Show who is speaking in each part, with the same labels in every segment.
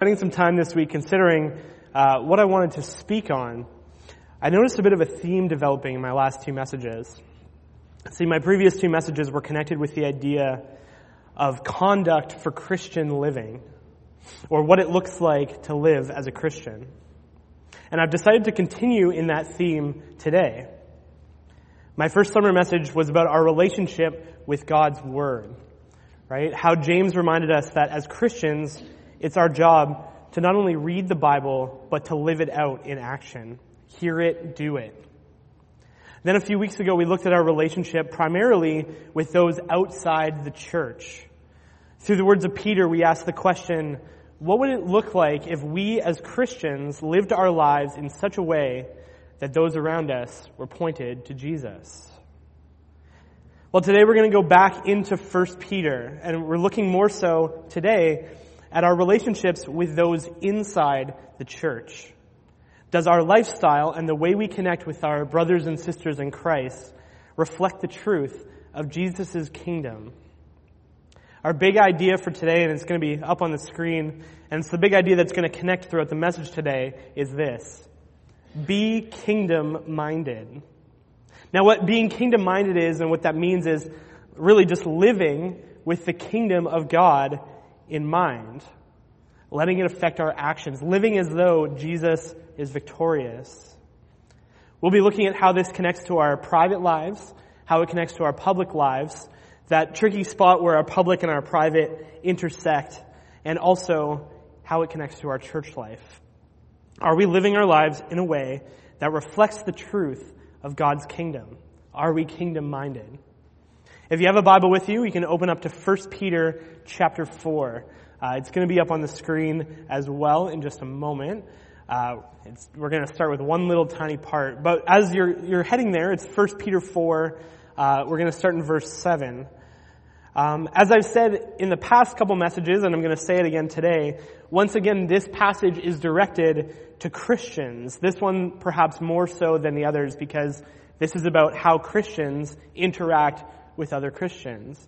Speaker 1: spending some time this week considering uh, what I wanted to speak on, I noticed a bit of a theme developing in my last two messages. See, my previous two messages were connected with the idea of conduct for Christian living, or what it looks like to live as a Christian. And I've decided to continue in that theme today. My first summer message was about our relationship with God's Word, right? How James reminded us that as Christians, it's our job to not only read the Bible, but to live it out in action. Hear it, do it. Then a few weeks ago, we looked at our relationship primarily with those outside the church. Through the words of Peter, we asked the question, what would it look like if we as Christians lived our lives in such a way that those around us were pointed to Jesus? Well, today we're going to go back into 1 Peter, and we're looking more so today at our relationships with those inside the church? Does our lifestyle and the way we connect with our brothers and sisters in Christ reflect the truth of Jesus' kingdom? Our big idea for today, and it's going to be up on the screen, and it's the big idea that's going to connect throughout the message today, is this. Be kingdom minded. Now what being kingdom minded is and what that means is really just living with the kingdom of God in mind, letting it affect our actions, living as though Jesus is victorious. We'll be looking at how this connects to our private lives, how it connects to our public lives, that tricky spot where our public and our private intersect, and also how it connects to our church life. Are we living our lives in a way that reflects the truth of God's kingdom? Are we kingdom minded? If you have a Bible with you, you can open up to 1 Peter chapter 4. Uh, it's going to be up on the screen as well in just a moment. Uh, we're going to start with one little tiny part. But as you're, you're heading there, it's 1 Peter 4. Uh, we're going to start in verse 7. Um, as I've said in the past couple messages, and I'm going to say it again today, once again, this passage is directed to Christians. This one perhaps more so than the others because this is about how Christians interact with other Christians.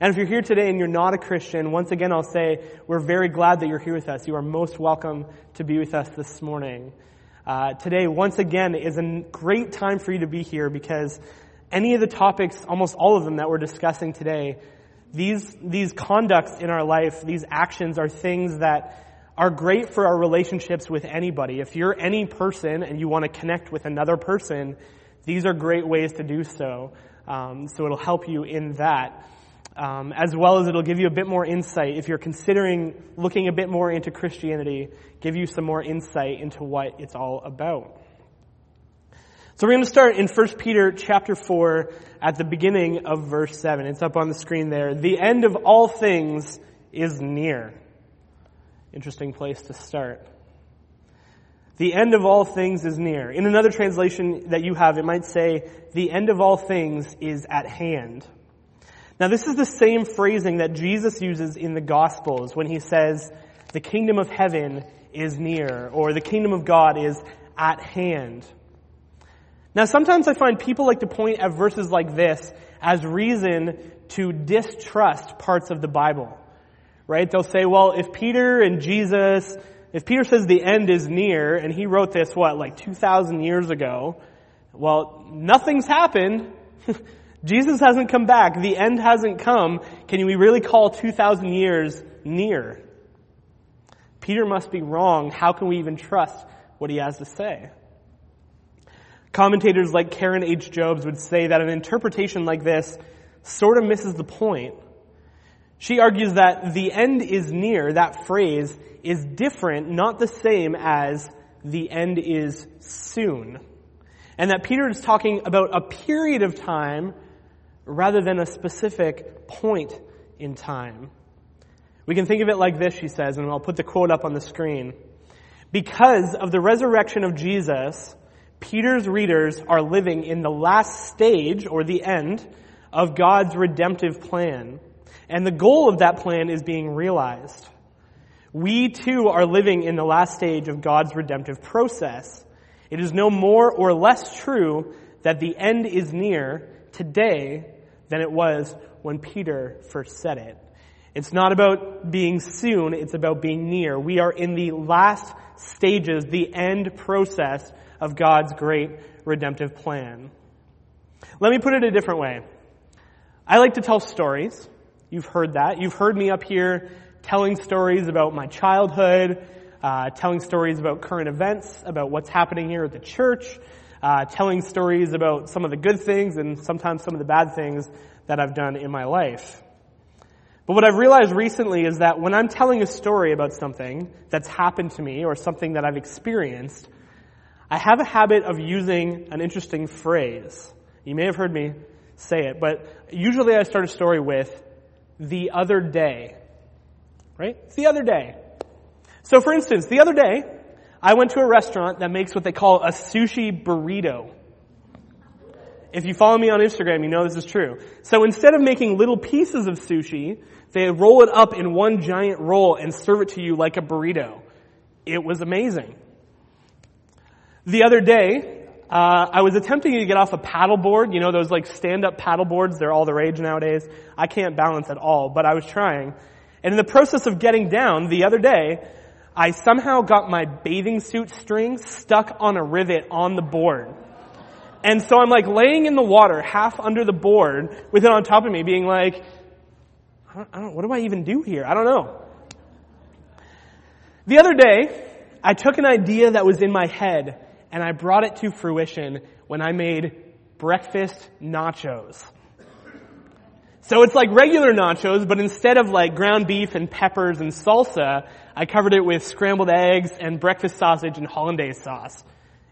Speaker 1: And if you're here today and you're not a Christian, once again I'll say we're very glad that you're here with us. You are most welcome to be with us this morning. Uh, today, once again, is a great time for you to be here because any of the topics, almost all of them that we're discussing today, these, these conducts in our life, these actions are things that are great for our relationships with anybody. If you're any person and you want to connect with another person, these are great ways to do so. Um, so it'll help you in that. Um, as well as it'll give you a bit more insight if you're considering looking a bit more into Christianity, give you some more insight into what it's all about. So we're going to start in 1 Peter chapter 4 at the beginning of verse 7. It's up on the screen there. The end of all things is near. Interesting place to start. The end of all things is near. In another translation that you have, it might say, the end of all things is at hand. Now this is the same phrasing that Jesus uses in the Gospels when he says, the kingdom of heaven is near, or the kingdom of God is at hand. Now sometimes I find people like to point at verses like this as reason to distrust parts of the Bible. Right? They'll say, well, if Peter and Jesus if Peter says the end is near, and he wrote this, what, like 2,000 years ago, well, nothing's happened. Jesus hasn't come back. The end hasn't come. Can we really call 2,000 years near? Peter must be wrong. How can we even trust what he has to say? Commentators like Karen H. Jobes would say that an interpretation like this sort of misses the point. She argues that the end is near, that phrase, is different, not the same as the end is soon. And that Peter is talking about a period of time rather than a specific point in time. We can think of it like this, she says, and I'll put the quote up on the screen. Because of the resurrection of Jesus, Peter's readers are living in the last stage, or the end, of God's redemptive plan. And the goal of that plan is being realized. We too are living in the last stage of God's redemptive process. It is no more or less true that the end is near today than it was when Peter first said it. It's not about being soon, it's about being near. We are in the last stages, the end process of God's great redemptive plan. Let me put it a different way. I like to tell stories. You've heard that. You've heard me up here telling stories about my childhood, uh, telling stories about current events, about what's happening here at the church, uh, telling stories about some of the good things and sometimes some of the bad things that I've done in my life. But what I've realized recently is that when I'm telling a story about something that's happened to me or something that I've experienced, I have a habit of using an interesting phrase. You may have heard me say it, but usually I start a story with the other day. Right? It's the other day. So for instance, the other day, I went to a restaurant that makes what they call a sushi burrito. If you follow me on Instagram, you know this is true. So instead of making little pieces of sushi, they roll it up in one giant roll and serve it to you like a burrito. It was amazing. The other day, uh, I was attempting to get off a paddleboard. You know those like stand-up paddleboards. They're all the rage nowadays. I can't balance at all, but I was trying. And in the process of getting down the other day, I somehow got my bathing suit string stuck on a rivet on the board. And so I'm like laying in the water, half under the board, with it on top of me, being like, I don't, I don't, what do I even do here? I don't know. The other day, I took an idea that was in my head and I brought it to fruition when I made breakfast nachos. So it's like regular nachos, but instead of like ground beef and peppers and salsa, I covered it with scrambled eggs and breakfast sausage and hollandaise sauce.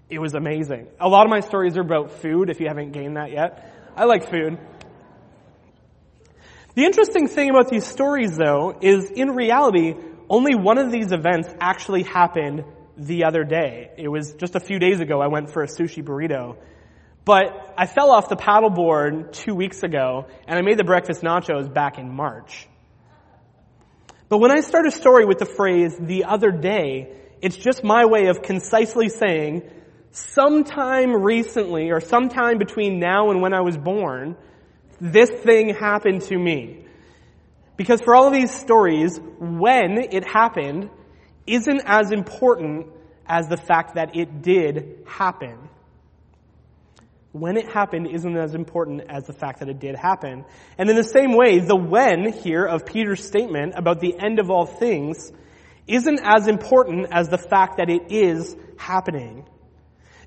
Speaker 1: It was amazing. A lot of my stories are about food, if you haven't gained that yet. I like food. The interesting thing about these stories, though, is in reality, only one of these events actually happened the other day. It was just a few days ago I went for a sushi burrito. But I fell off the paddleboard two weeks ago, and I made the breakfast nachos back in March. But when I start a story with the phrase, the other day, it's just my way of concisely saying, sometime recently or sometime between now and when I was born, this thing happened to me. Because for all of these stories, when it happened isn't as important as the fact that it did happen. When it happened isn't as important as the fact that it did happen. And in the same way, the when here of Peter's statement about the end of all things isn't as important as the fact that it is happening.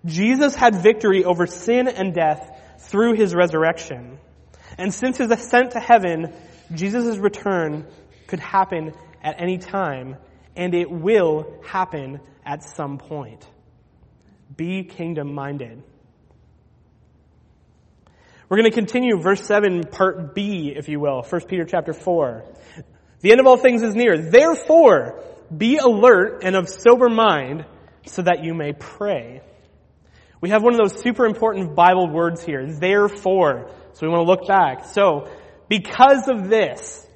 Speaker 1: Jesus had victory over sin and death through his resurrection. And since his ascent to heaven, Jesus' return could happen at any time, and it will happen at some point. Be kingdom minded. We're going to continue verse 7, part B, if you will, 1 Peter chapter 4. The end of all things is near. Therefore, be alert and of sober mind so that you may pray. We have one of those super important Bible words here, therefore. So we want to look back. So, because of this,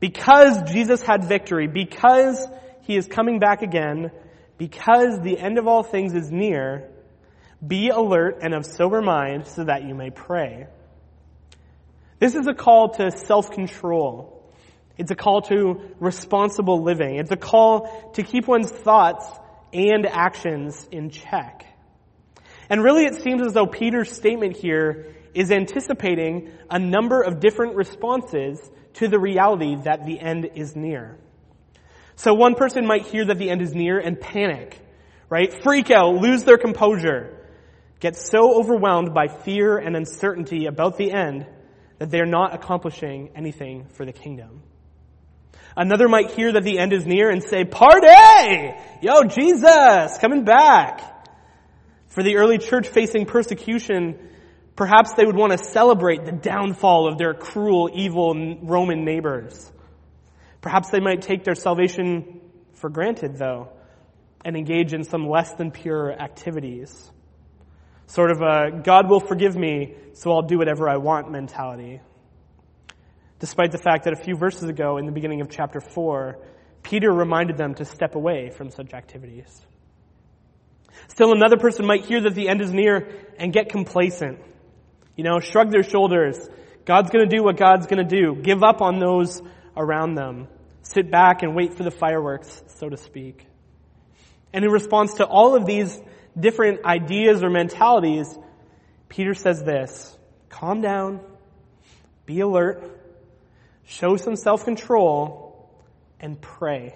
Speaker 1: because Jesus had victory, because he is coming back again, because the end of all things is near, be alert and of sober mind so that you may pray. This is a call to self-control. It's a call to responsible living. It's a call to keep one's thoughts and actions in check. And really it seems as though Peter's statement here is anticipating a number of different responses to the reality that the end is near. So one person might hear that the end is near and panic, right? Freak out, lose their composure, get so overwhelmed by fear and uncertainty about the end that they're not accomplishing anything for the kingdom. Another might hear that the end is near and say, party! Yo, Jesus, coming back. For the early church facing persecution, perhaps they would want to celebrate the downfall of their cruel, evil Roman neighbors. Perhaps they might take their salvation for granted, though, and engage in some less than pure activities. Sort of a God will forgive me, so I'll do whatever I want mentality. Despite the fact that a few verses ago, in the beginning of chapter 4, Peter reminded them to step away from such activities. Still another person might hear that the end is near and get complacent. You know, shrug their shoulders. God's gonna do what God's gonna do. Give up on those around them, sit back and wait for the fireworks, so to speak. And in response to all of these different ideas or mentalities, Peter says this, calm down, be alert, show some self-control, and pray.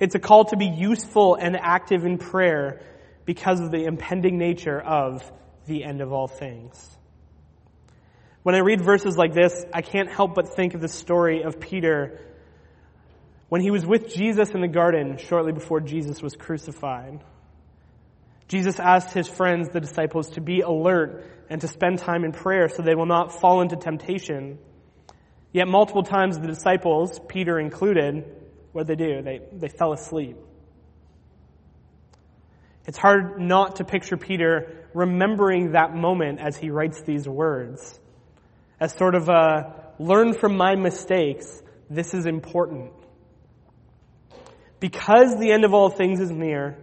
Speaker 1: It's a call to be useful and active in prayer because of the impending nature of the end of all things. When I read verses like this, I can't help but think of the story of Peter when he was with Jesus in the garden shortly before Jesus was crucified. Jesus asked his friends, the disciples, to be alert and to spend time in prayer so they will not fall into temptation. Yet multiple times the disciples, Peter included, what did they do? They, they fell asleep. It's hard not to picture Peter remembering that moment as he writes these words. As sort of a, learn from my mistakes, this is important. Because the end of all things is near,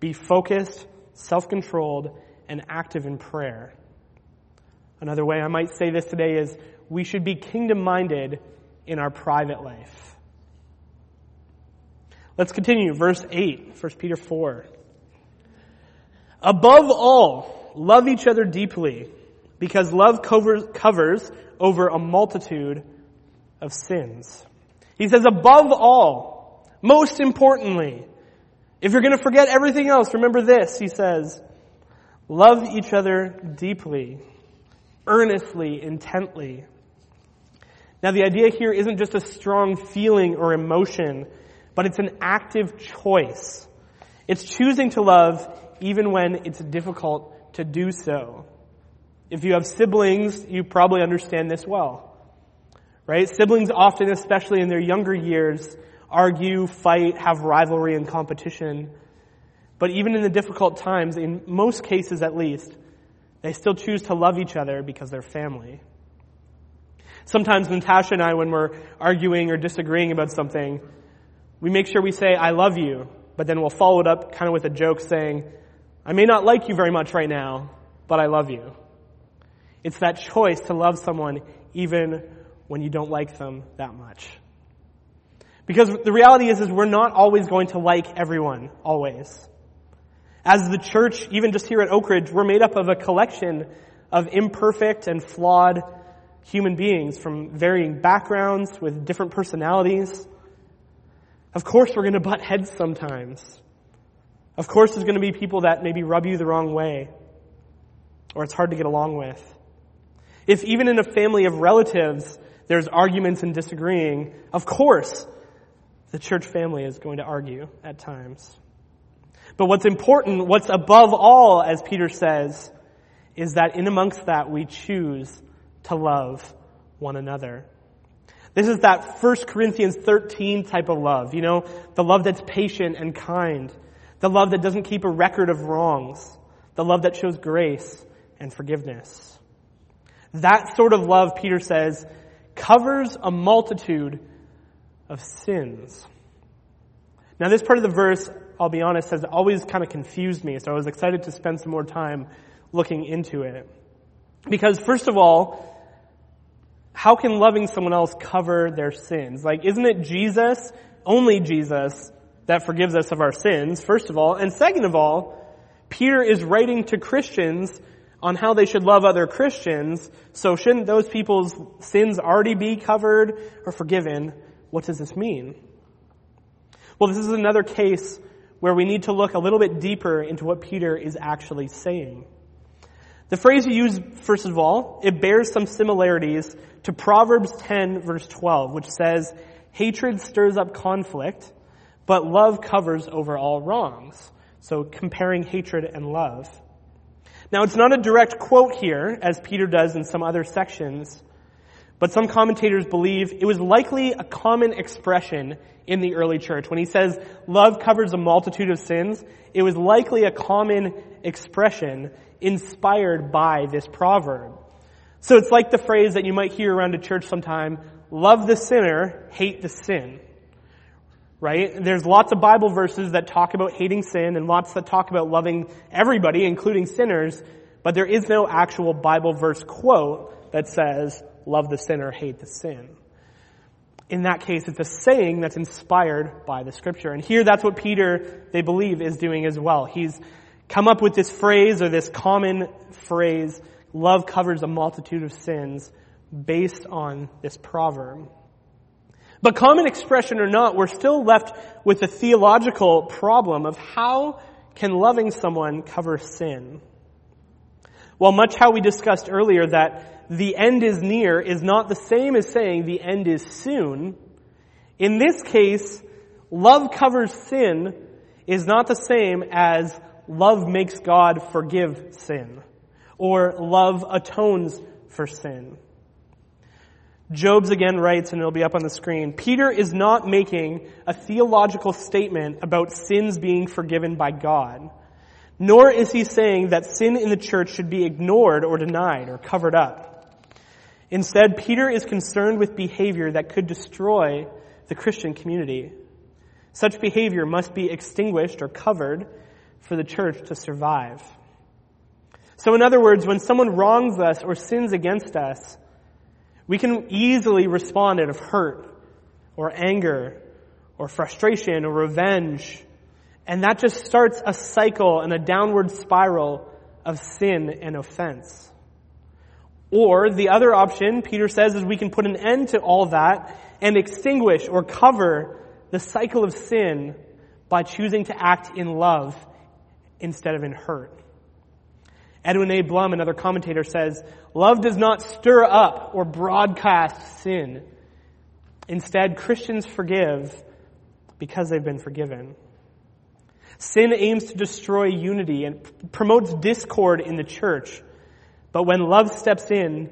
Speaker 1: be focused, self-controlled, and active in prayer. Another way I might say this today is we should be kingdom-minded in our private life. Let's continue. Verse 8, 1 Peter 4. Above all, love each other deeply, because love covers, covers over a multitude of sins. He says, above all, most importantly, if you're going to forget everything else, remember this, he says, love each other deeply, earnestly, intently. Now the idea here isn't just a strong feeling or emotion, but it's an active choice. It's choosing to love even when it's difficult to do so. If you have siblings, you probably understand this well. Right? Siblings often, especially in their younger years, argue, fight, have rivalry and competition. But even in the difficult times, in most cases at least, they still choose to love each other because they're family. Sometimes Natasha and I, when we're arguing or disagreeing about something, we make sure we say, I love you, but then we'll follow it up kind of with a joke saying, I may not like you very much right now, but I love you. It's that choice to love someone even when you don't like them that much. Because the reality is, is we're not always going to like everyone, always. As the church, even just here at Oak Ridge, we're made up of a collection of imperfect and flawed human beings from varying backgrounds with different personalities. Of course we're going to butt heads sometimes. Of course there's going to be people that maybe rub you the wrong way or it's hard to get along with. If even in a family of relatives there's arguments and disagreeing, of course the church family is going to argue at times. But what's important, what's above all, as Peter says, is that in amongst that we choose to love one another. This is that 1 Corinthians 13 type of love, you know, the love that's patient and kind, the love that doesn't keep a record of wrongs, the love that shows grace and forgiveness. That sort of love, Peter says, covers a multitude of sins. Now this part of the verse, I'll be honest, has always kind of confused me, so I was excited to spend some more time looking into it. Because first of all, how can loving someone else cover their sins? Like, isn't it Jesus, only Jesus, that forgives us of our sins, first of all? And second of all, Peter is writing to Christians on how they should love other Christians, so shouldn't those people's sins already be covered or forgiven? What does this mean? Well, this is another case where we need to look a little bit deeper into what Peter is actually saying. The phrase you use, first of all, it bears some similarities to Proverbs 10 verse 12, which says, hatred stirs up conflict, but love covers over all wrongs. So comparing hatred and love. Now it's not a direct quote here, as Peter does in some other sections, but some commentators believe it was likely a common expression in the early church. When he says love covers a multitude of sins, it was likely a common expression inspired by this proverb. So it's like the phrase that you might hear around a church sometime, love the sinner, hate the sin. Right? There's lots of Bible verses that talk about hating sin and lots that talk about loving everybody, including sinners, but there is no actual Bible verse quote that says, love the sinner, hate the sin. in that case, it's a saying that's inspired by the scripture. And here that's what Peter, they believe, is doing as well. He's come up with this phrase or this common phrase, love covers a multitude of sins, based on this proverb. But common expression or not, we're still left with the theological problem of how can loving someone cover sin? Well, much how we discussed earlier that the end is near is not the same as saying the end is soon. In this case, love covers sin is not the same as love makes God forgive sin or love atones for sin. Jobes again writes, and it'll be up on the screen, Peter is not making a theological statement about sins being forgiven by God, nor is he saying that sin in the church should be ignored or denied or covered up. Instead, Peter is concerned with behavior that could destroy the Christian community. Such behavior must be extinguished or covered for the church to survive. So in other words, when someone wrongs us or sins against us, we can easily respond out of hurt or anger or frustration or revenge. And that just starts a cycle and a downward spiral of sin and offense. Or the other option, Peter says, is we can put an end to all that and extinguish or cover the cycle of sin by choosing to act in love instead of in hurt. Edwin A. Blum, another commentator, says, Love does not stir up or broadcast sin. Instead, Christians forgive because they've been forgiven. Sin aims to destroy unity and promotes discord in the church. But when love steps in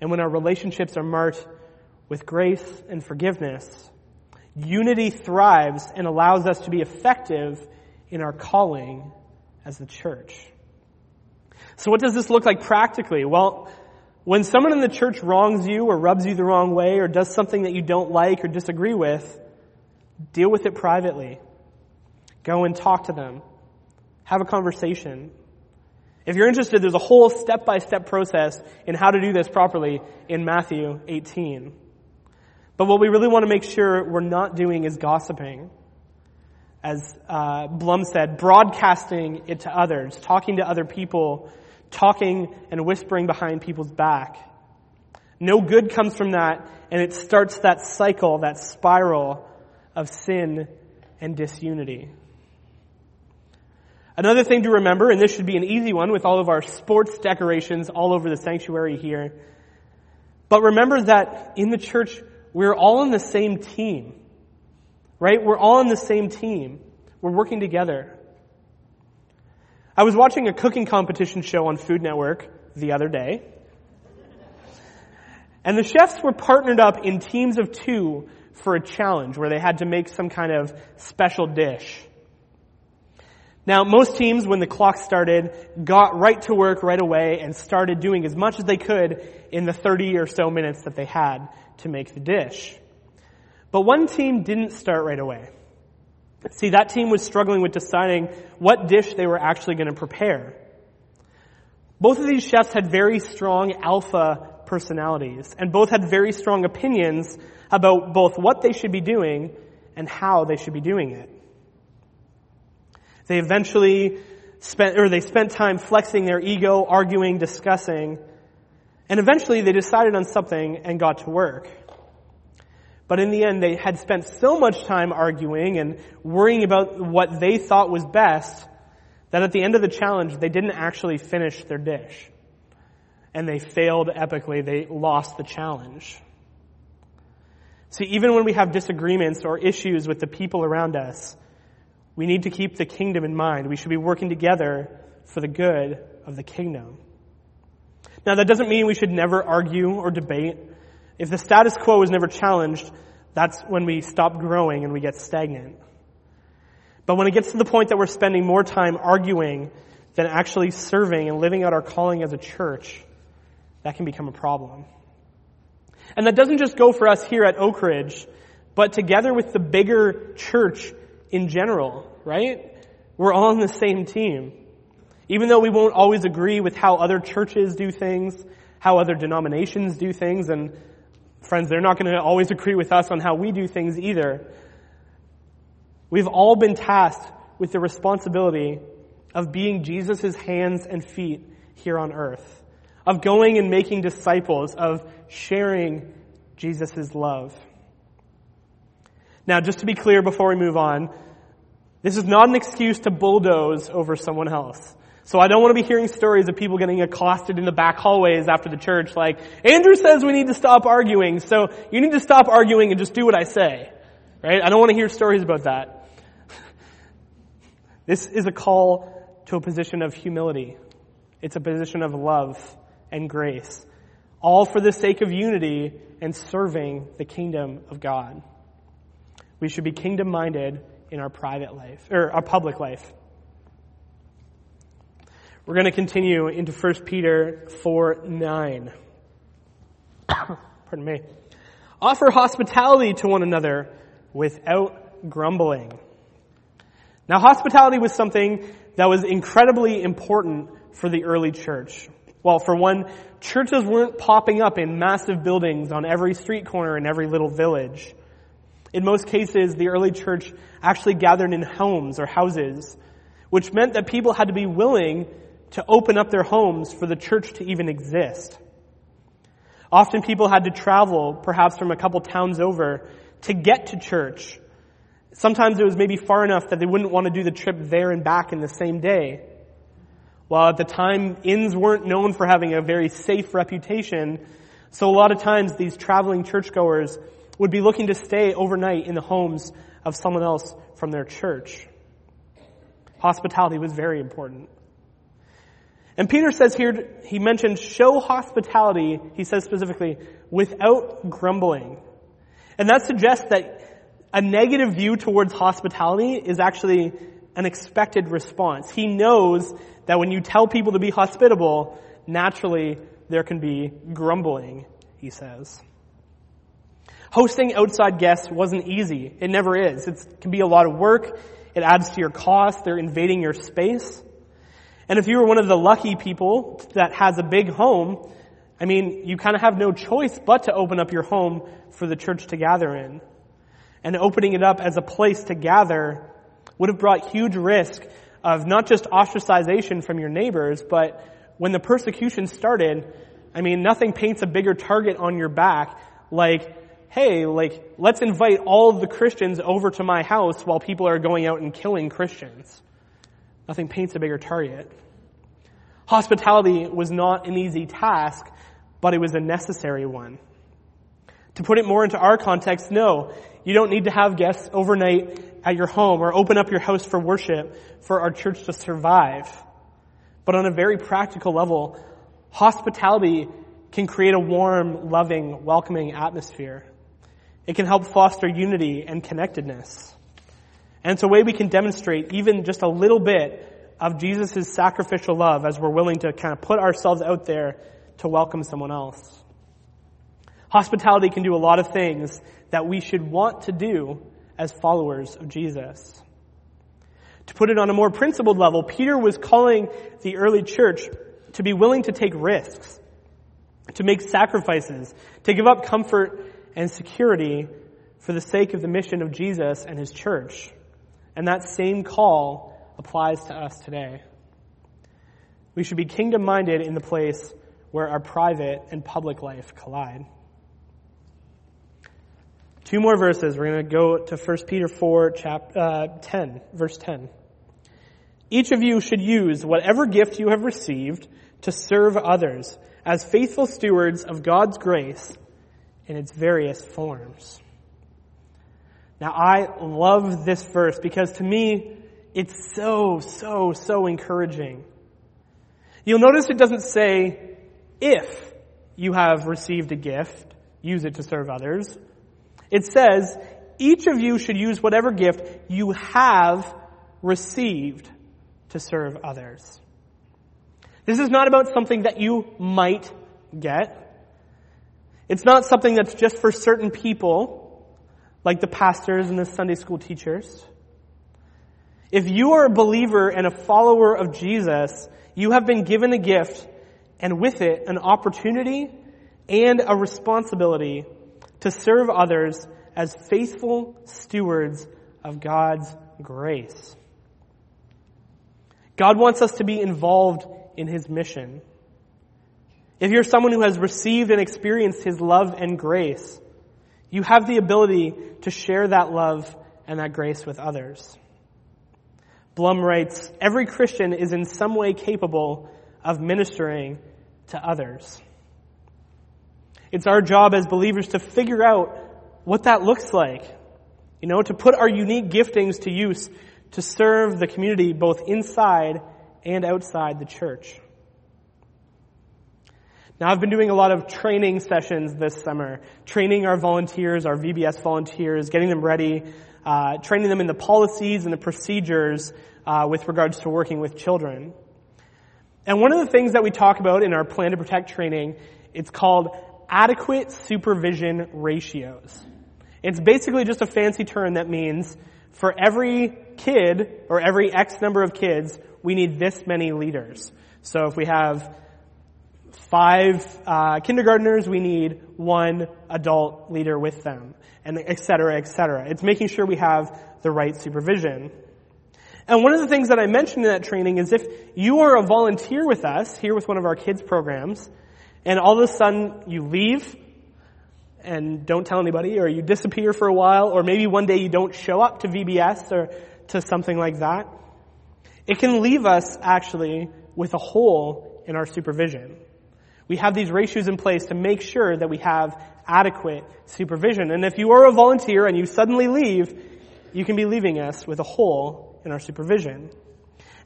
Speaker 1: and when our relationships are marked with grace and forgiveness, unity thrives and allows us to be effective in our calling as the church. So what does this look like practically? Well, when someone in the church wrongs you or rubs you the wrong way or does something that you don't like or disagree with, deal with it privately. Go and talk to them. Have a conversation. If you're interested, there's a whole step-by-step process in how to do this properly in Matthew 18. But what we really want to make sure we're not doing is gossiping as uh, Blum said, broadcasting it to others, talking to other people talking and whispering behind people's back. No good comes from that, and it starts that cycle, that spiral of sin and disunity. Another thing to remember, and this should be an easy one with all of our sports decorations all over the sanctuary here, but remember that in the church, we're all on the same team. Right? We're all on the same team. We're working together. I was watching a cooking competition show on Food Network the other day. And the chefs were partnered up in teams of two for a challenge where they had to make some kind of special dish. Now, most teams, when the clock started, got right to work right away and started doing as much as they could in the 30 or so minutes that they had to make the dish. But one team didn't start right away. See, that team was struggling with deciding what dish they were actually going to prepare. Both of these chefs had very strong alpha personalities, and both had very strong opinions about both what they should be doing and how they should be doing it. They eventually spent, or they spent time flexing their ego, arguing, discussing, and eventually they decided on something and got to work. But in the end, they had spent so much time arguing and worrying about what they thought was best that at the end of the challenge, they didn't actually finish their dish. And they failed epically. They lost the challenge. See, even when we have disagreements or issues with the people around us, we need to keep the kingdom in mind. We should be working together for the good of the kingdom. Now, that doesn't mean we should never argue or debate. If the status quo is never challenged, that's when we stop growing and we get stagnant. But when it gets to the point that we're spending more time arguing than actually serving and living out our calling as a church, that can become a problem. And that doesn't just go for us here at Oak Ridge, but together with the bigger church in general, right? We're all on the same team. Even though we won't always agree with how other churches do things, how other denominations do things, and Friends, they're not going to always agree with us on how we do things either. We've all been tasked with the responsibility of being Jesus' hands and feet here on earth, of going and making disciples, of sharing Jesus' love. Now, just to be clear before we move on, this is not an excuse to bulldoze over someone else. So I don't want to be hearing stories of people getting accosted in the back hallways after the church like, Andrew says we need to stop arguing, so you need to stop arguing and just do what I say. Right? I don't want to hear stories about that. This is a call to a position of humility. It's a position of love and grace. All for the sake of unity and serving the kingdom of God. We should be kingdom minded in our private life, or our public life. We're going to continue into 1 Peter 4 9. Pardon me. Offer hospitality to one another without grumbling. Now, hospitality was something that was incredibly important for the early church. Well, for one, churches weren't popping up in massive buildings on every street corner in every little village. In most cases, the early church actually gathered in homes or houses, which meant that people had to be willing to open up their homes for the church to even exist. Often people had to travel, perhaps from a couple towns over, to get to church. Sometimes it was maybe far enough that they wouldn't want to do the trip there and back in the same day. While at the time, inns weren't known for having a very safe reputation, so a lot of times these traveling churchgoers would be looking to stay overnight in the homes of someone else from their church. Hospitality was very important. And Peter says here, he mentioned show hospitality, he says specifically, without grumbling. And that suggests that a negative view towards hospitality is actually an expected response. He knows that when you tell people to be hospitable, naturally there can be grumbling, he says. Hosting outside guests wasn't easy. It never is. It can be a lot of work. It adds to your cost. They're invading your space. And if you were one of the lucky people that has a big home, I mean, you kind of have no choice but to open up your home for the church to gather in. And opening it up as a place to gather would have brought huge risk of not just ostracization from your neighbors, but when the persecution started, I mean, nothing paints a bigger target on your back like, hey, like, let's invite all of the Christians over to my house while people are going out and killing Christians. Nothing paints a bigger target. Hospitality was not an easy task, but it was a necessary one. To put it more into our context, no, you don't need to have guests overnight at your home or open up your house for worship for our church to survive. But on a very practical level, hospitality can create a warm, loving, welcoming atmosphere. It can help foster unity and connectedness. And it's a way we can demonstrate even just a little bit of Jesus' sacrificial love as we're willing to kind of put ourselves out there to welcome someone else. Hospitality can do a lot of things that we should want to do as followers of Jesus. To put it on a more principled level, Peter was calling the early church to be willing to take risks, to make sacrifices, to give up comfort and security for the sake of the mission of Jesus and his church. And that same call applies to us today. We should be kingdom minded in the place where our private and public life collide. Two more verses. We're going to go to 1 Peter 4, chap, uh, 10, verse 10. Each of you should use whatever gift you have received to serve others as faithful stewards of God's grace in its various forms. Now I love this verse because to me, it's so, so, so encouraging. You'll notice it doesn't say if you have received a gift, use it to serve others. It says each of you should use whatever gift you have received to serve others. This is not about something that you might get. It's not something that's just for certain people, like the pastors and the Sunday school teachers. If you are a believer and a follower of Jesus, you have been given a gift and with it an opportunity and a responsibility to serve others as faithful stewards of God's grace. God wants us to be involved in His mission. If you're someone who has received and experienced His love and grace, you have the ability to share that love and that grace with others. Blum writes, every Christian is in some way capable of ministering to others. It's our job as believers to figure out what that looks like. You know, to put our unique giftings to use to serve the community both inside and outside the church. Now I've been doing a lot of training sessions this summer, training our volunteers, our VBS volunteers, getting them ready, uh, training them in the policies and the procedures uh, with regards to working with children. And one of the things that we talk about in our plan to protect training, it's called adequate supervision ratios. It's basically just a fancy term that means for every kid or every X number of kids, we need this many leaders. So if we have five uh, kindergartners, we need one adult leader with them, and et cetera, et cetera. It's making sure we have the right supervision. And one of the things that I mentioned in that training is if you are a volunteer with us, here with one of our kids programs, and all of a sudden you leave and don't tell anybody, or you disappear for a while, or maybe one day you don't show up to VBS or to something like that, it can leave us actually with a hole in our supervision. We have these ratios in place to make sure that we have adequate supervision. And if you are a volunteer and you suddenly leave, you can be leaving us with a hole in our supervision.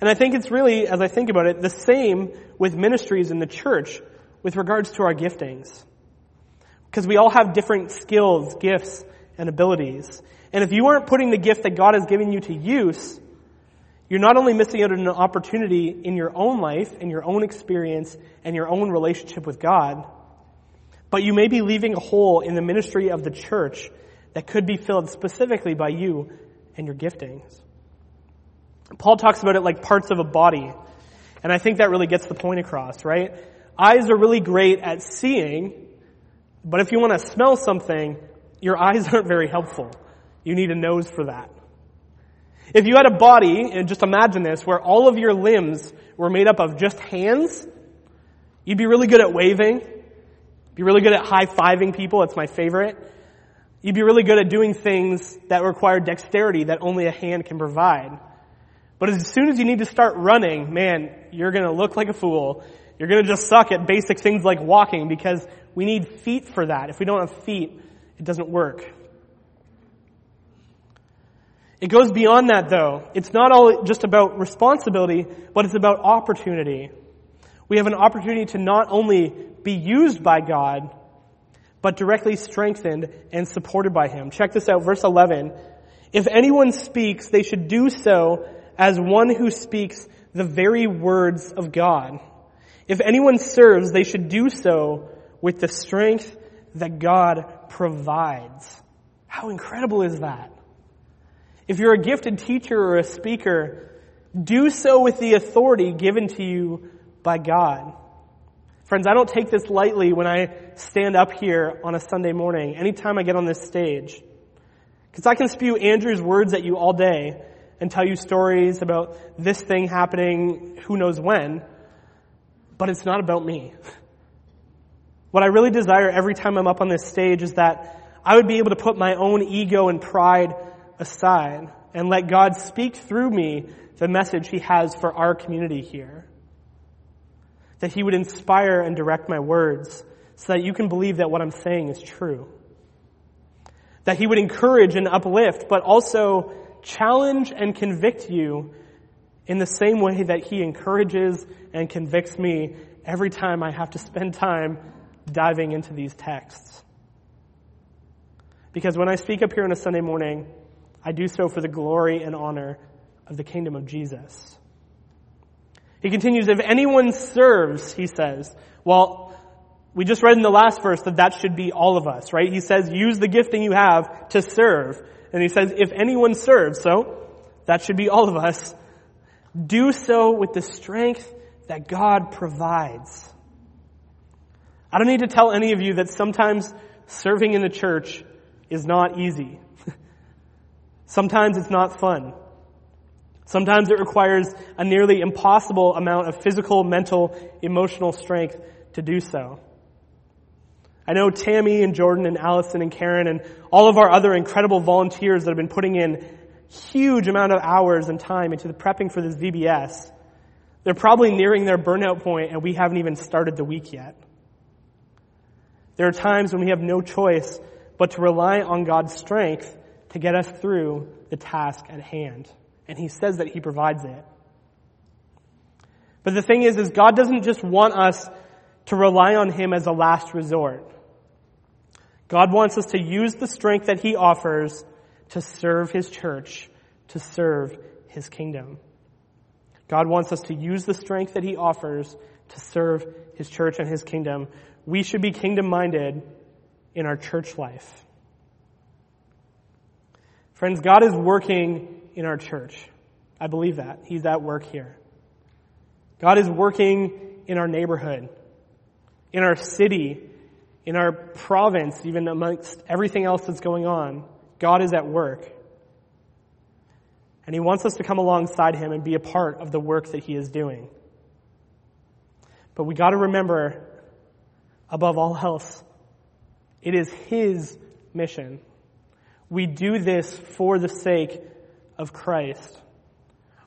Speaker 1: And I think it's really, as I think about it, the same with ministries in the church with regards to our giftings. Because we all have different skills, gifts, and abilities. And if you aren't putting the gift that God has given you to use, you're not only missing out on an opportunity in your own life, in your own experience, and your own relationship with God, but you may be leaving a hole in the ministry of the church that could be filled specifically by you and your giftings. Paul talks about it like parts of a body. And I think that really gets the point across, right? Eyes are really great at seeing, but if you want to smell something, your eyes aren't very helpful. You need a nose for that. If you had a body, and just imagine this, where all of your limbs were made up of just hands, you'd be really good at waving, be really good at high-fiving people, it's my favorite. You'd be really good at doing things that require dexterity that only a hand can provide. But as soon as you need to start running, man, you're to look like a fool. You're to just suck at basic things like walking because we need feet for that. If we don't have feet, it doesn't work. It goes beyond that though. It's not all just about responsibility, but it's about opportunity. We have an opportunity to not only be used by God, but directly strengthened and supported by Him. Check this out, verse 11. If anyone speaks, they should do so as one who speaks the very words of God. If anyone serves, they should do so with the strength that God provides. How incredible is that? If you're a gifted teacher or a speaker, do so with the authority given to you by God. Friends, I don't take this lightly when I stand up here on a Sunday morning, anytime I get on this stage. Because I can spew Andrew's words at you all day, and tell you stories about this thing happening who knows when, but it's not about me. What I really desire every time I'm up on this stage is that I would be able to put my own ego and pride aside and let God speak through me the message He has for our community here. That He would inspire and direct my words so that you can believe that what I'm saying is true. That He would encourage and uplift, but also challenge and convict you in the same way that He encourages and convicts me every time I have to spend time diving into these texts. Because when I speak up here on a Sunday morning, I do so for the glory and honor of the kingdom of Jesus. He continues, if anyone serves, he says, well, we just read in the last verse that that should be all of us, right? He says, use the gifting you have to serve. And he says, if anyone serves, so that should be all of us, do so with the strength that God provides. I don't need to tell any of you that sometimes serving in the church is not easy. Sometimes it's not fun. Sometimes it requires a nearly impossible amount of physical, mental, emotional strength to do so. I know Tammy and Jordan and Allison and Karen and all of our other incredible volunteers that have been putting in huge amount of hours and time into the prepping for this VBS. They're probably nearing their burnout point and we haven't even started the week yet. There are times when we have no choice but to rely on God's strength to get us through the task at hand. And he says that he provides it. But the thing is, is God doesn't just want us to rely on him as a last resort. God wants us to use the strength that he offers to serve his church, to serve his kingdom. God wants us to use the strength that he offers to serve his church and his kingdom. We should be kingdom minded in our church life. Friends, God is working in our church. I believe that. He's at work here. God is working in our neighborhood, in our city, in our province, even amongst everything else that's going on. God is at work. And He wants us to come alongside Him and be a part of the work that He is doing. But we gotta remember, above all else, it is His mission. We do this for the sake of Christ.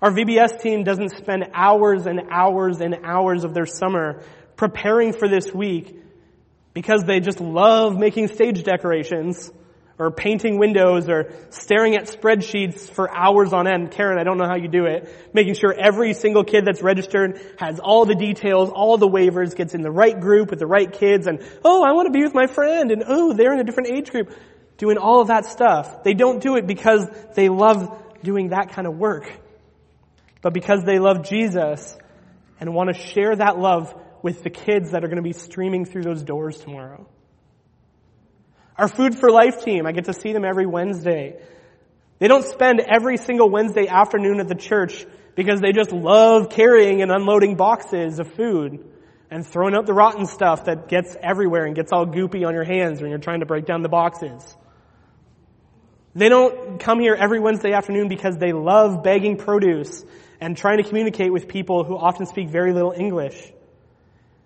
Speaker 1: Our VBS team doesn't spend hours and hours and hours of their summer preparing for this week because they just love making stage decorations or painting windows or staring at spreadsheets for hours on end. Karen, I don't know how you do it. Making sure every single kid that's registered has all the details, all the waivers, gets in the right group with the right kids and, oh, I want to be with my friend and, oh, they're in a different age group doing all of that stuff. They don't do it because they love doing that kind of work, but because they love Jesus and want to share that love with the kids that are going to be streaming through those doors tomorrow. Our Food for Life team, I get to see them every Wednesday. They don't spend every single Wednesday afternoon at the church because they just love carrying and unloading boxes of food and throwing out the rotten stuff that gets everywhere and gets all goopy on your hands when you're trying to break down the boxes. They don't come here every Wednesday afternoon because they love bagging produce and trying to communicate with people who often speak very little English.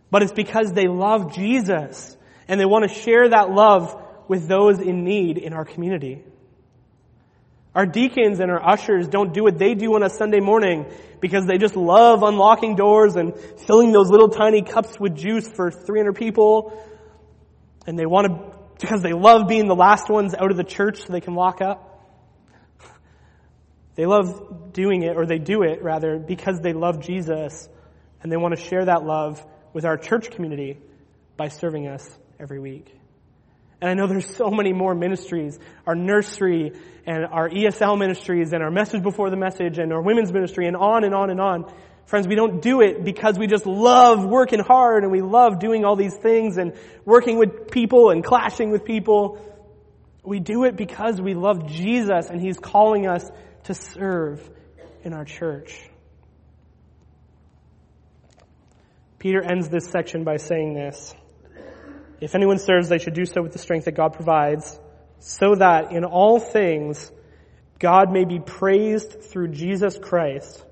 Speaker 1: But it's because they love Jesus and they want to share that love with those in need in our community. Our deacons and our ushers don't do what they do on a Sunday morning because they just love unlocking doors and filling those little tiny cups with juice for 300 people. And they want to because they love being the last ones out of the church so they can walk up. They love doing it, or they do it rather, because they love Jesus and they want to share that love with our church community by serving us every week. And I know there's so many more ministries, our nursery and our ESL ministries and our message before the message and our women's ministry and on and on and on. Friends, we don't do it because we just love working hard and we love doing all these things and working with people and clashing with people. We do it because we love Jesus and He's calling us to serve in our church. Peter ends this section by saying this. If anyone serves, they should do so with the strength that God provides, so that in all things God may be praised through Jesus Christ.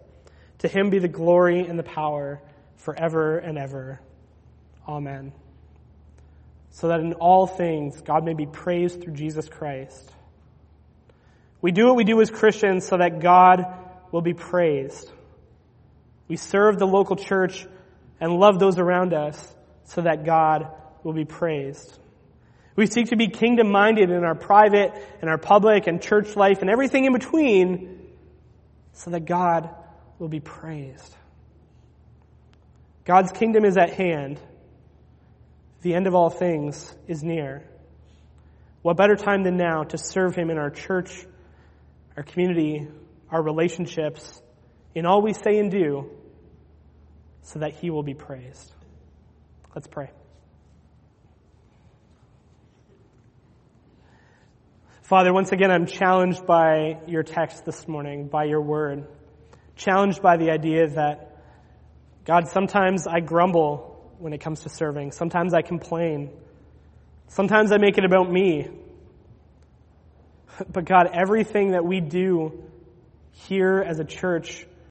Speaker 1: To him be the glory and the power forever and ever. Amen. So that in all things God may be praised through Jesus Christ. We do what we do as Christians so that God will be praised. We serve the local church and love those around us so that God will be praised. We seek to be kingdom minded in our private and our public and church life and everything in between so that God will be praised. God's kingdom is at hand. The end of all things is near. What better time than now to serve Him in our church, our community, our relationships, in all we say and do, so that He will be praised. Let's pray. Father, once again, I'm challenged by your text this morning, by your word challenged by the idea that, God, sometimes I grumble when it comes to serving. Sometimes I complain. Sometimes I make it about me. But God, everything that we do here as a church